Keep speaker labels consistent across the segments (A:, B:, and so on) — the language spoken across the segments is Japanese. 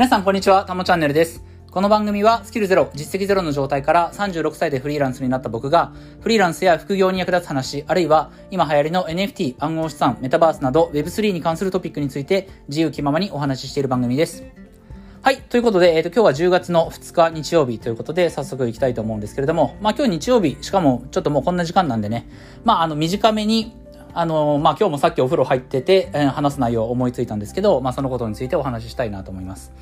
A: 皆さんこんにちは、たもチャンネルです。この番組はスキルゼロ、実績ゼロの状態から36歳でフリーランスになった僕が、フリーランスや副業に役立つ話、あるいは今流行りの NFT、暗号資産、メタバースなど Web3 に関するトピックについて自由気ままにお話ししている番組です。はい。ということで、えっ、と、今日は10月の2日日曜日ということで、早速行きたいと思うんですけれども、まあ今日日曜日、しかもちょっともうこんな時間なんでね、まああの短めに、あのまあ今日もさっきお風呂入ってて、えー話す内容を思いついたんですけど、まあそのことについてお話ししたいなと思います。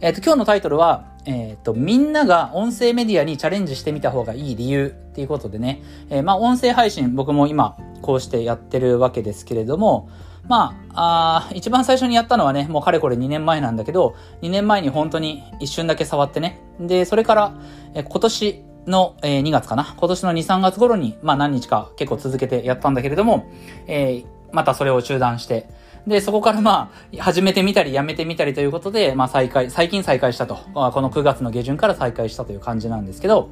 A: えっ、と、今日のタイトルは、えっ、と、みんなが音声メディアにチャレンジしてみた方がいい理由っていうことでね、えーまあ音声配信、僕も今、こうしてやってるわけですけれども、まあ、あ一番最初にやったのはね、もうかれこれ2年前なんだけど、2年前に本当に一瞬だけ触ってね。で、それから、え今年の、えー2月かな。今年の2、3月頃に、まあ何日か結構続けてやったんだけれども、えーまたそれを中断して、で、そこからまあ、始めてみたり、やめてみたりということで、まあ再開、最近再開したと。この9月の下旬から再開したという感じなんですけど、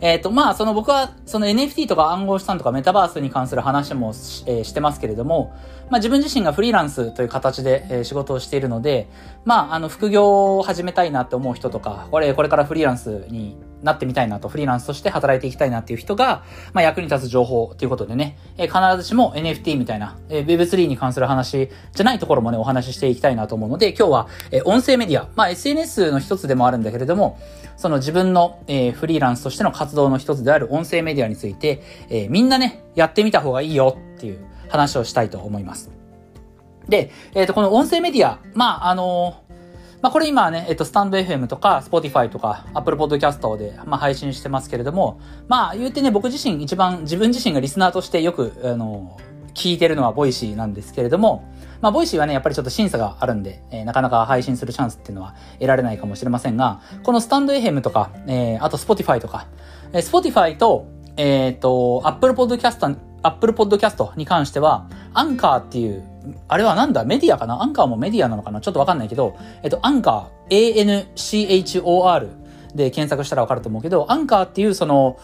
A: えっ、と、まあ、その僕は、その NFT とか暗号資産とかメタバースに関する話もし,、えーしてますけれども、まあ自分自身がフリーランスという形で、えー仕事をしているので、まあ、あの、副業を始めたいなって思う人とか、これ、これからフリーランスになってみたいなと、フリーランスとして働いていきたいなっていう人が、まあ役に立つ情報ということでね、え必ずしも NFT みたいな、え Web3 に関する話じゃないところもね、お話ししていきたいなと思うので、今日は、え音声メディア、まあ SNS の一つでもあるんだけれども、その自分の、えフリーランスとしての活動の一つである音声メディアについて、えみんなね、やってみた方がいいよっていう話をしたいと思います。で、えっ、と、この音声メディア、まあ、あのまあ、これ今はね、えっと、スタンド FM とか、Spotify とか、Apple Podcast で、まあ、配信してますけれども、まあ、言うてね、僕自身一番、自分自身がリスナーとしてよく、あの聞いてるのは Voicy なんですけれども、まあ、 Voicy はね、やっぱりちょっと審査があるんで、えーなかなか配信するチャンスっていうのは得られないかもしれませんが、このスタンド FM とか、えーあと Spotify とか、えー Spotify と、えっ、と、Apple Podcast、Apple Podcast に関しては、アンカーっていう、あれはなんだ？メディアかな？アンカーもメディアなのかな？ちょっとわかんないけど、えっと、 Anchor、A-N-C-H-O-R で検索したらわかると思うけど、アンカーっていうその、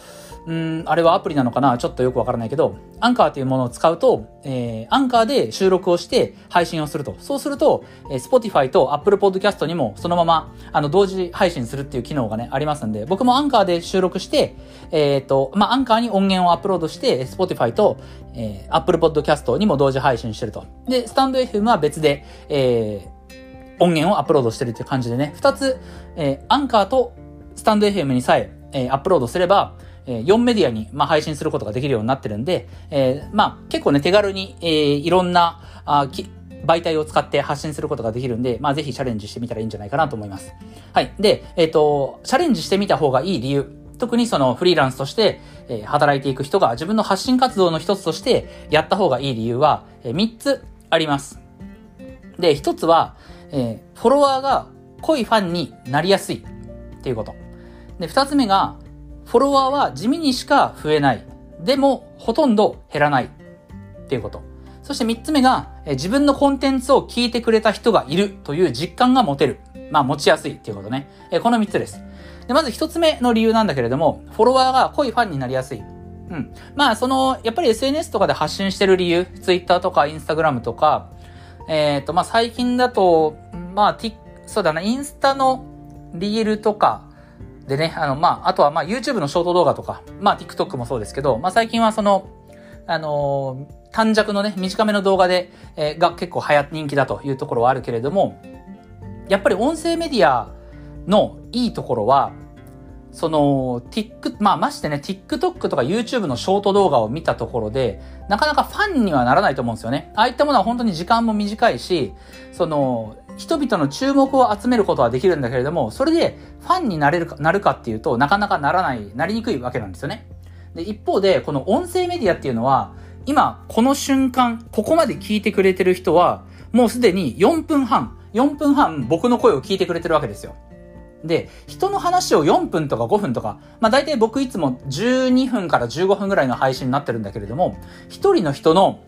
A: うん、あれはアプリなのかな？ちょっとよくわからないけど、アンカーっていうものを使うと、えー、アンカーで収録をして配信をすると。そうすると、えー、Spotify と Apple Podcast にもそのまま、あの、同時配信するっていう機能がね、ありますんで、僕もアンカーで収録して、えっ、と、まあ、アンカーに音源をアップロードして、Spotify と、えー、Apple Podcast にも同時配信してると。で、スタンド FM は別で、えー、音源をアップロードしてるっていう感じでね、二つ、えー、アンカーとスタンド FM にさえ、えーアップロードすれば、えー4メディアに、まあ、配信することができるようになってるんで、えーまあ、結構ね、手軽に、えーいろんな、あき媒体を使って発信することができるんで、まあ、ぜひチャレンジしてみたらいいんじゃないかなと思います。はい。で、えっ、と、チャレンジしてみた方がいい理由。特にそのフリーランスとして、えー働いていく人が自分の発信活動の一つとしてやった方がいい理由は、え3つあります。で、一つは、えーフォロワーが濃いファンになりやすいっていうこと。で、二つ目が、フォロワーは地味にしか増えない。でも、ほとんど減らないっていうこと。そして三つ目が、自分のコンテンツを聞いてくれた人がいるという実感が持てる。まあ、持ちやすいっていうことね。この三つです。で、まず一つ目の理由なんだけれども、フォロワーが濃いファンになりやすい。うん。まあ、その、やっぱり SNS とかで発信してる理由、Twitter とか Instagram とか、えっ、と、まあ、最近だと、まあ、ティそうだな、インスタのリールとかでね、あの、まあ、あとはまあ、YouTube のショート動画とか、まあ、TikTok もそうですけど、まあ、最近はその、あのー短尺のね、短めの動画で、えーが結構流行人気だというところはあるけれども、やっぱり音声メディアのいいところは、その、Tik、まあ、ましてね、TikTok とか YouTube のショート動画を見たところで、なかなかファンにはならないと思うんですよね。ああいったものは本当に時間も短いし、その、人々の注目を集めることはできるんだけれども、それでファンになれるか、なるかっていうと、なかなかならない、なりにくいわけなんですよね。で、一方で、この音声メディアっていうのは、今、この瞬間、ここまで聞いてくれてる人は、もうすでに4分半、4分半僕の声を聞いてくれてるわけですよ。で、人の話を4分とか5分とか、まあ大体僕いつも12分から15分ぐらいの配信になってるんだけれども、一人の人の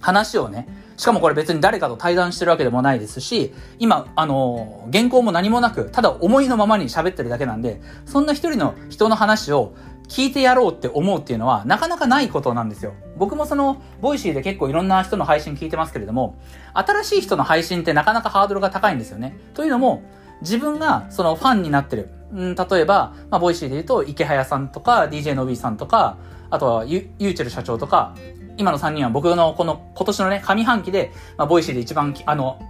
A: 話をね、しかもこれ別に誰かと対談してるわけでもないですし、今、あの原稿も何もなく、ただ思いのままに喋ってるだけなんで、そんな一人の人の話を聞いてやろうって思うっていうのはなかなかないことなんですよ。僕もその、 Voicy で結構いろんな人の配信聞いてますけれども、新しい人の配信ってなかなかハードルが高いんですよね。というのも、自分がそのファンになってる。うん、例えば、まあ、ボイシーで言うと、池早さんとか、DJ のびさんとか、あとはユ、ユーチェル社長とか、今の3人は僕のこの今年のね、上半期で、まあ、 Voicy で一番、あの、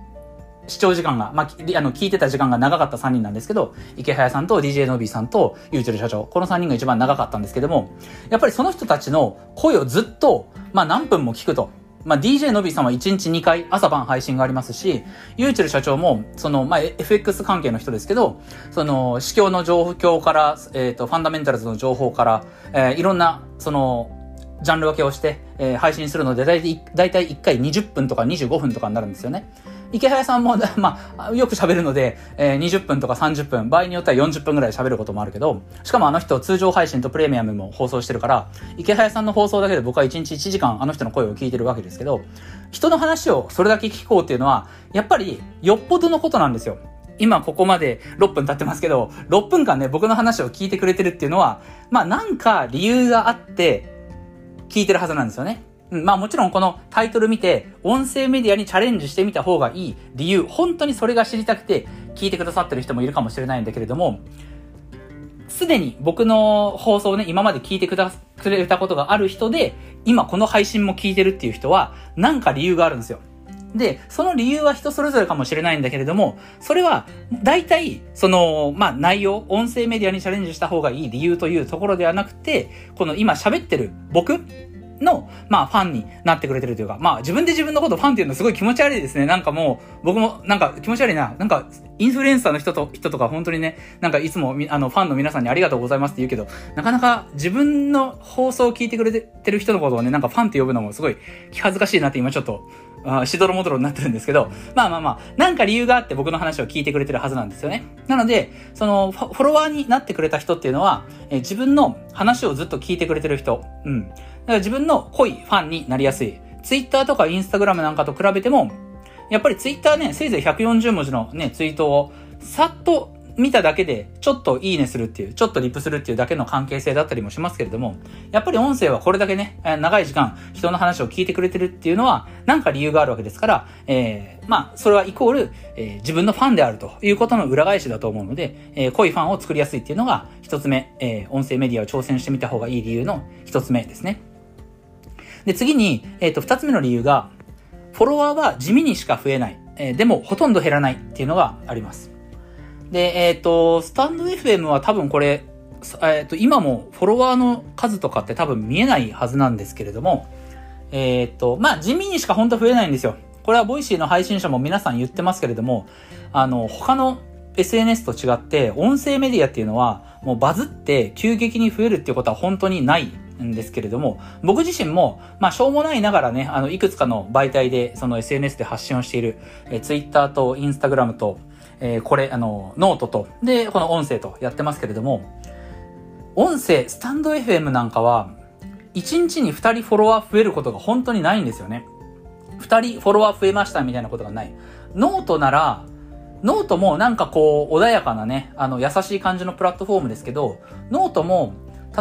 A: 視聴時間が、まあ、あの、聞いてた時間が長かった3人なんですけど、池早さんと DJ のびさんとユーチュル社長、この3人が一番長かったんですけども、やっぱりその人たちの声をずっと、まあ、何分も聞くと。まあ、DJ のびさんは1日2回朝晩配信がありますし、ユーチュル社長も、その、まあ、FX 関係の人ですけど、その、市況の状況から、えっ、ー、と、ファンダメンタルズの情報から、えー、いろんな、その、ジャンル分けをして、えー、配信するので、だいたい、だいたい1回20分とか25分とかになるんですよね。池早さんも、まあ、よく喋るので、えー、20分とか30分、場合によっては40分ぐらい喋ることもあるけど、しかもあの人通常配信とプレミアムも放送してるから、池早さんの放送だけで僕は1日1時間あの人の声を聞いてるわけですけど、人の話をそれだけ聞こうっていうのは、やっぱりよっぽどのことなんですよ。今ここまで6分経ってますけど、6分間ね、僕の話を聞いてくれてるっていうのは、まあなんか理由があって聞いてるはずなんですよね。うんまあもちろんこのタイトル見て、音声メディアにチャレンジしてみた方がいい理由、本当にそれが知りたくて聞いてくださってる人もいるかもしれないんだけれども、すでに僕の放送をね、今まで聞いてくだ、くれたことがある人で、今この配信も聞いてるっていう人は、なんか理由があるんですよ。で、その理由は人それぞれかもしれないんだけれども、それは、大体、その、まあ、内容、音声メディアにチャレンジした方がいい理由というところではなくて、この今喋ってる僕の、まあ、ファンになってくれてるというか、まあ、自分で自分のことファンっていうのすごい気持ち悪いですね。なんかもう、僕も、なんか気持ち悪いな。なんか、インフルエンサーの人と、人とか本当にね、なんかいつも、あの、ファンの皆さんにありがとうございますって言うけど、なかなか自分の放送を聞いてくれてる人のことをね、なんかファンって呼ぶのもすごい気恥ずかしいなって今ちょっと、あしどろもどろになってるんですけど、まあまあまあ、なんか理由があって僕の話を聞いてくれてるはずなんですよね。なので、その、フォロワーになってくれた人っていうのは、え自分の話をずっと聞いてくれてる人、うん。だから自分の濃いファンになりやすい。ツイッターとかインスタグラムなんかと比べても、やっぱりツイッターね、せいぜい140文字のね、ツイートをさっと見ただけで、ちょっといいねするっていう、ちょっとリップするっていうだけの関係性だったりもしますけれども、やっぱり音声はこれだけね、長い時間人の話を聞いてくれてるっていうのは、なんか理由があるわけですから、えー、まあ、それはイコール、えー、自分のファンであるということの裏返しだと思うので、えー、濃いファンを作りやすいっていうのが、一つ目、えー、音声メディアを挑戦してみた方がいい理由の一つ目ですね。で、次に、えっ、ー、と、二つ目の理由が、フォロワーは地味にしか増えない。えー、でも、ほとんど減らないっていうのがあります。で、えっ、ー、と、 stand.fm は多分これ、えっ、と、今もフォロワーの数とかって多分見えないはずなんですけれども、えっ、と、まあ、地味にしか本当増えないんですよ。これは Voicy の配信者も皆さん言ってますけれども、あの、他の SNS と違って、音声メディアっていうのは、もうバズって急激に増えるっていうことは本当にないんですけれども、僕自身も、まあ、しょうもないながらね、あの、いくつかの媒体で、その SNS で発信をしている、えー、Twitter と Instagram と、えー、これ、あの、ノートと、で、この音声とやってますけれども、音声、 stand.fm なんかは、1日に2人フォロワー増えることが本当にないんですよね。2人フォロワー増えましたみたいなことがない。ノートなら、ノートもなんかこう、穏やかなね、あの、優しい感じのプラットフォームですけど、ノートも、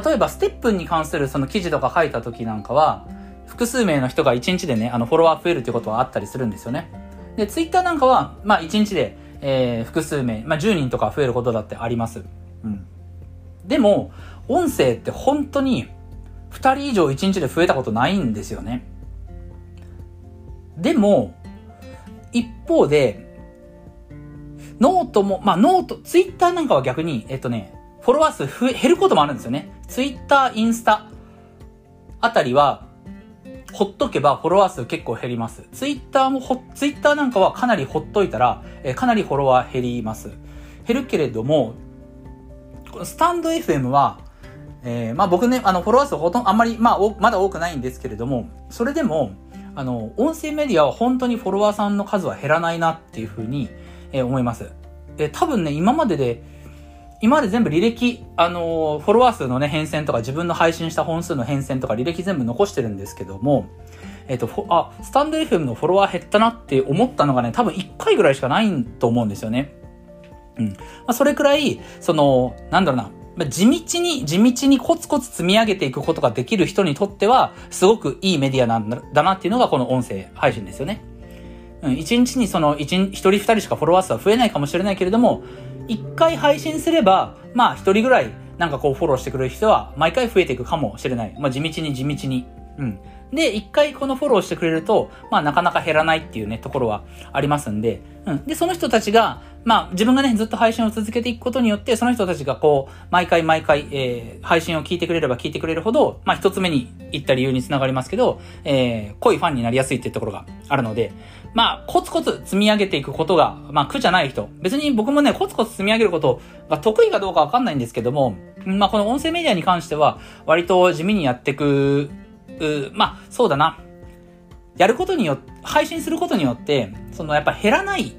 A: 例えばステップに関するその記事とか書いた時なんかは、複数名の人が1日でね、あの、フォロワー増えるっていうことはあったりするんですよね。で、ツイッターなんかは、まあ1日で、えー、複数名、まあ10人とか増えることだってあります。うん。でも、音声って本当に、2人以上1日で増えたことないんですよね。でも、一方で、ノートも、まあ note、ツイッターなんかは逆に、えっとね、フォロワー数増え、減ることもあるんですよね。ツイッター、インスタあたりは、ほっとけばフォロワー数結構減ります。ツイッターもほ、ツイッターなんかはかなりほっといたら、え、かなりフォロワー減ります。減るけれども、 stand.fm は、えー、まあ僕ね、あの、フォロワー数ほとんど、あんまり、まあ、まだ多くないんですけれども、それでも、あの、音声メディアは本当にフォロワーさんの数は減らないなっていうふうに、えー、思います。えー、多分ね、今までで、今まで全部履歴、あのー、フォロワー数のね、変遷とか自分の配信した本数の変遷とか履歴全部残してるんですけども、えっ、ー、と、あ、スタンド FM のフォロワー減ったなって思ったのがね、多分1回ぐらいしかないと思うんですよね。うん。まあ、それくらい、その、なんだろうな、まあ、地道に、地道にコツコツ積み上げていくことができる人にとっては、すごくいいメディアなんだなっていうのがこの音声配信ですよね。うん、一日にその一、一人二人しかフォロワー数は増えないかもしれないけれども、一回配信すれば、まあ一人ぐらいなんかこうフォローしてくれる人は毎回増えていくかもしれない。まあ地道に地道に。うん。で、一回このフォローしてくれると、まあなかなか減らないっていうね、ところはありますんで、うん。で、その人たちが、まあ自分がね、ずっと配信を続けていくことによって、その人たちがこう、毎回毎回、えー、配信を聞いてくれれば聞いてくれるほど、まあ一つ目に言った理由につながりますけど、えー、濃いファンになりやすいっていうところがあるので、まあ、コツコツ積み上げていくことが、まあ苦じゃない人。別に僕もね、コツコツ積み上げることが得意かどうかわかんないんですけども、まあこの音声メディアに関しては、割と地味にやっていく、まあ、そうだな。やることによって、配信することによって、そのやっぱ減らない、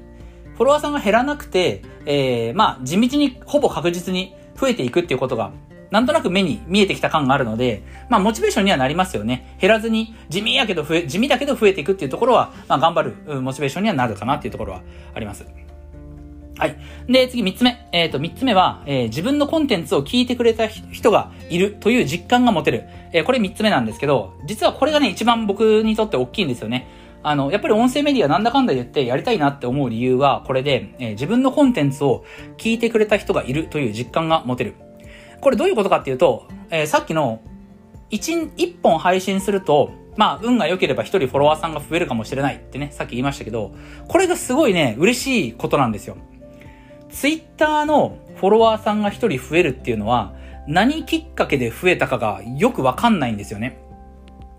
A: フォロワーさんが減らなくて、えー、まあ、地道にほぼ確実に増えていくっていうことが、なんとなく目に見えてきた感があるので、まあ、モチベーションにはなりますよね。減らずに、地味やけど増え、地味だけど増えていくっていうところは、まあ、頑張る、モチベーションにはなるかなっていうところはあります。はい。で、次三つ目。えっ、ー、と、三つ目は、えー、自分のコンテンツを聞いてくれた人がいるという実感が持てる。えー、これ三つ目なんですけど、実はこれがね、一番僕にとって大きいんですよね。あの、やっぱり音声メディアなんだかんだ言ってやりたいなって思う理由は、これで、え自分のコンテンツを聞いてくれた人がいるという実感が持てる。これどういうことかっていうと、えさっきの、一、一本配信すると、まあ、運が良ければ一人フォロワーさんが増えるかもしれないってね、さっき言いましたけど、これがすごいね、嬉しいことなんですよ。ツイッターのフォロワーさんが一人増えるっていうのは、何きっかけで増えたかがよくわかんないんですよね。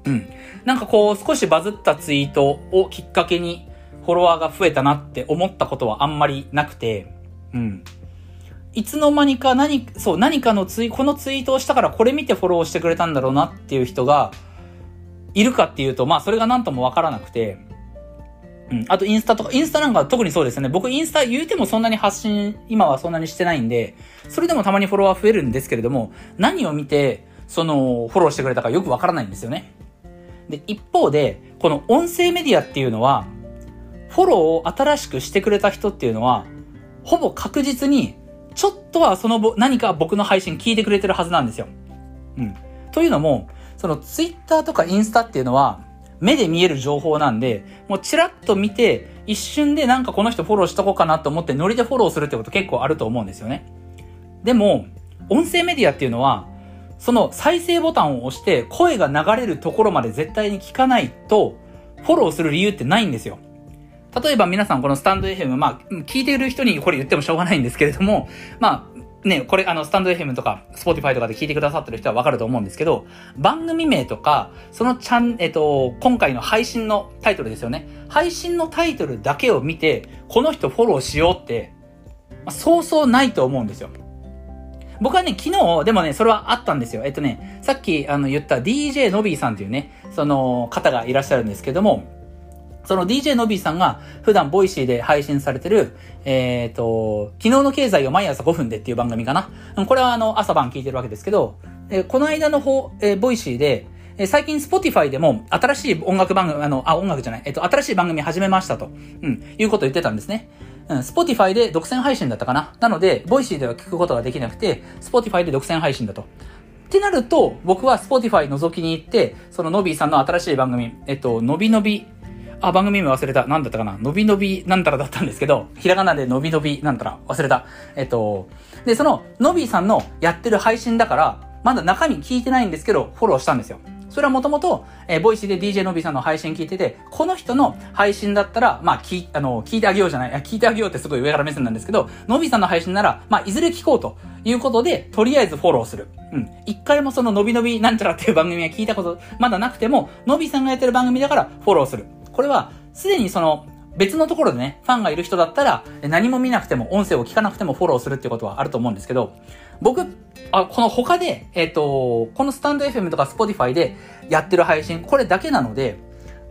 A: うん。なんかこう、少しバズったツイートをきっかけに、フォロワーが増えたなって思ったことはあんまりなくて、うん。いつの間にか何、そう、何かのツイ、このツイートをしたからこれ見てフォローしてくれたんだろうなっていう人が、いるかっていうと、まあそれが何ともわからなくて、うん。あとインスタとか、インスタなんか特にそうですね。僕インスタ言うてもそんなに発信、今はそんなにしてないんで、それでもたまにフォロワー増えるんですけれども、何を見て、その、フォローしてくれたかよくわからないんですよね。で、一方で、この音声メディアっていうのは、フォローを新しくしてくれた人っていうのは、ほぼ確実に、ちょっとはその何か僕の配信聞いてくれてるはずなんですよ。うん。というのも、そのツイッターとかインスタっていうのは、目で見える情報なんで、もうチラッと見て、一瞬でなんかこの人フォローしとこうかなと思ってノリでフォローするってこと結構あると思うんですよね。でも、音声メディアっていうのは、その再生ボタンを押して声が流れるところまで絶対に聞かないと、フォローする理由ってないんですよ。例えば皆さんこのスタンド FM、まあ、聞いている人にこれ言ってもしょうがないんですけれども、まあ、ね、これあの、 stand.fm とか、Spotify とかで聞いてくださってる人はわかると思うんですけど、番組名とか、そのちゃん、えっと、今回の配信のタイトルですよね。配信のタイトルだけを見て、この人フォローしようって、まあ、そうそうないと思うんですよ。僕はね、昨日、でもね、それはあったんですよ。えっとね、さっき、あの、言った DJ Nobby さんっていうね、その方がいらっしゃるんですけども、その DJ のびーさんが普段ボイシーで配信されてる、えっ、ー、と、昨日の経済を毎朝5分でっていう番組かな。これはあの、朝晩聞いてるわけですけど、えこの間の方、えー、 Voicy で、え最近 Spotify でも新しい音楽番組、あの、あ、音楽じゃない、えっ、と、新しい番組始めましたと、うん、いうことを言ってたんですね。うん、Spotify で独占配信だったかな。なので、 Voicy では聞くことができなくて、Spotify で独占配信だと。ってなると、僕は Spotify 覗きに行って、その Nobby さんの新しい番組、えっと、のびのびあ、番組名忘れた。なんだったかなのびのびなんたらだったんですけど、ひらがなでのびのびなんたら忘れた。えっと、で、その、 Nobby さんのやってる配信だから、まだ中身聞いてないんですけど、フォローしたんですよ。それはもともと、えー、ボイシーで DJ のびさんの配信聞いてて、この人の配信だったら、まあ、聞、あの、聞いてあげようじゃない、聞いてあげようってすごい上から目線なんですけど、 Nobby さんの配信なら、まあ、いずれ聞こうということで、とりあえずフォローする。うん。一回もそののびのびなんちゃらっていう番組は聞いたこと、まだなくても、 Nobby さんがやってる番組だからフォローする。これは、すでにその、別のところでね、ファンがいる人だったら、何も見なくても、音声を聞かなくてもフォローするってことはあると思うんですけど、僕、あ、この他で、えっ、ー、と、このスタンド FM とか Spotify でやってる配信、これだけなので、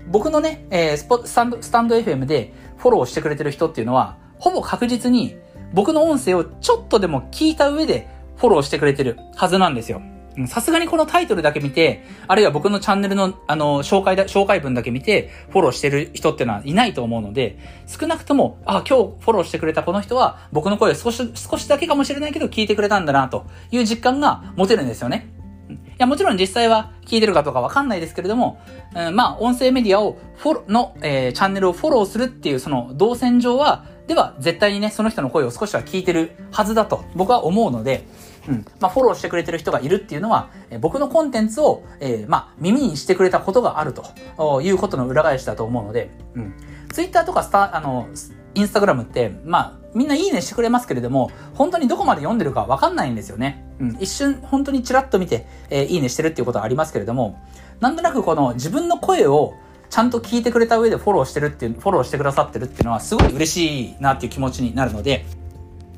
A: 僕のね、えー、スポスタンド、スタンド FM でフォローしてくれてる人っていうのは、ほぼ確実に僕の音声をちょっとでも聞いた上でフォローしてくれてるはずなんですよ。さすがにこのタイトルだけ見て、あるいは僕のチャンネルの、あの、紹介だ、紹介文だけ見て、フォローしてる人ってのはいないと思うので、少なくとも、あ、今日フォローしてくれたこの人は、僕の声を少し、少しだけかもしれないけど、聞いてくれたんだな、という実感が持てるんですよね。いや、もちろん実際は聞いてるかどうかわかんないですけれども、うん、まあ、音声メディアをフォロの、えー、チャンネルをフォローするっていう、その動線上は、では、絶対にね、その人の声を少しは聞いてるはずだと、僕は思うので、うん。まあ、フォローしてくれてる人がいるっていうのは、え僕のコンテンツを、えー、まあ、耳にしてくれたことがあるということの裏返しだと思うので、うん。ツイッターとかスタ、あの、インスタグラムって、まあ、みんないいねしてくれますけれども、本当にどこまで読んでるかわかんないんですよね。うん。一瞬、本当にチラッと見て、えー、いいねしてるっていうことはありますけれども、なんとなくこの自分の声をちゃんと聞いてくれた上でフォローしてるっていう、フォローしてくださってるっていうのはすごい嬉しいなっていう気持ちになるので、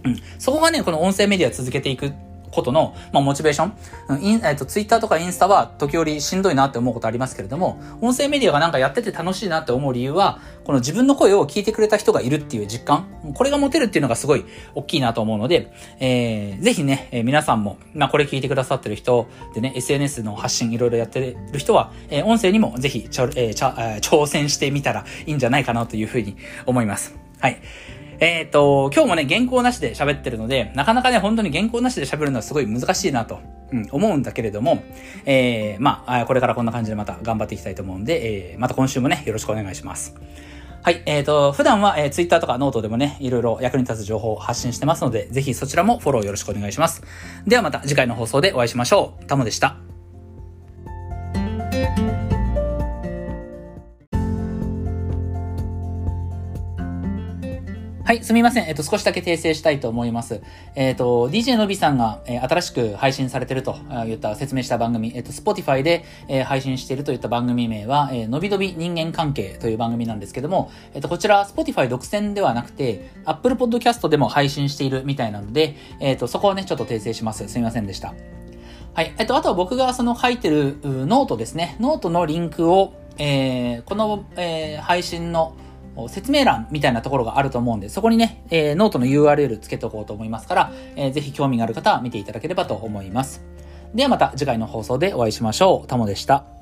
A: うん。そこがね、この音声メディア続けていくことの、まあ、モチベーション。イン、えっ、ー、と、ツイッターとかインスタは時折しんどいなって思うことありますけれども、音声メディアがなんかやってて楽しいなって思う理由は、この自分の声を聞いてくれた人がいるっていう実感。これが持てるっていうのがすごい大きいなと思うので、えー、ぜひね、えー、皆さんも、まあ、これ聞いてくださってる人でね、SNS の発信いろいろやってる人は、えー、音声にもぜひ、え、えー、挑戦してみたらいいんじゃないかなというふうに思います。はい。えっ、ー、と、今日もね、原稿なしで喋ってるので、なかなかね、本当に原稿なしで喋るのはすごい難しいなと、うん、思うんだけれども、えー、まあ、これからこんな感じでまた頑張っていきたいと思うんで、えー、また今週もね、よろしくお願いします。はい、えっ、ー、と、普段は、えー、Twitter とかノートでもね、いろいろ役に立つ情報を発信してますので、ぜひそちらもフォローよろしくお願いします。ではまた次回の放送でお会いしましょう。タモでした。はい、すみません。えっと、少しだけ訂正したいと思います。えっと、DJ のびさんが、えー、新しく配信されてると言った、説明した番組、えっと、Spotify で、えー、配信しているといった番組名は、えー、のびのび人間関係という番組なんですけども、えっと、こちら、Spotify 独占ではなくて、Apple Podcast でも配信しているみたいなので、えっと、そこはね、ちょっと訂正します。すみませんでした。はい。えっと、あとは僕がその書いてるノートですね。ノートのリンクを、えー、この、えー、配信の説明欄みたいなところがあると思うんで、そこにね、えー、ノートの URL つけておこうと思いますから、えー、ぜひ興味がある方は見ていただければと思います。ではまた次回の放送でお会いしましょう。タモでした。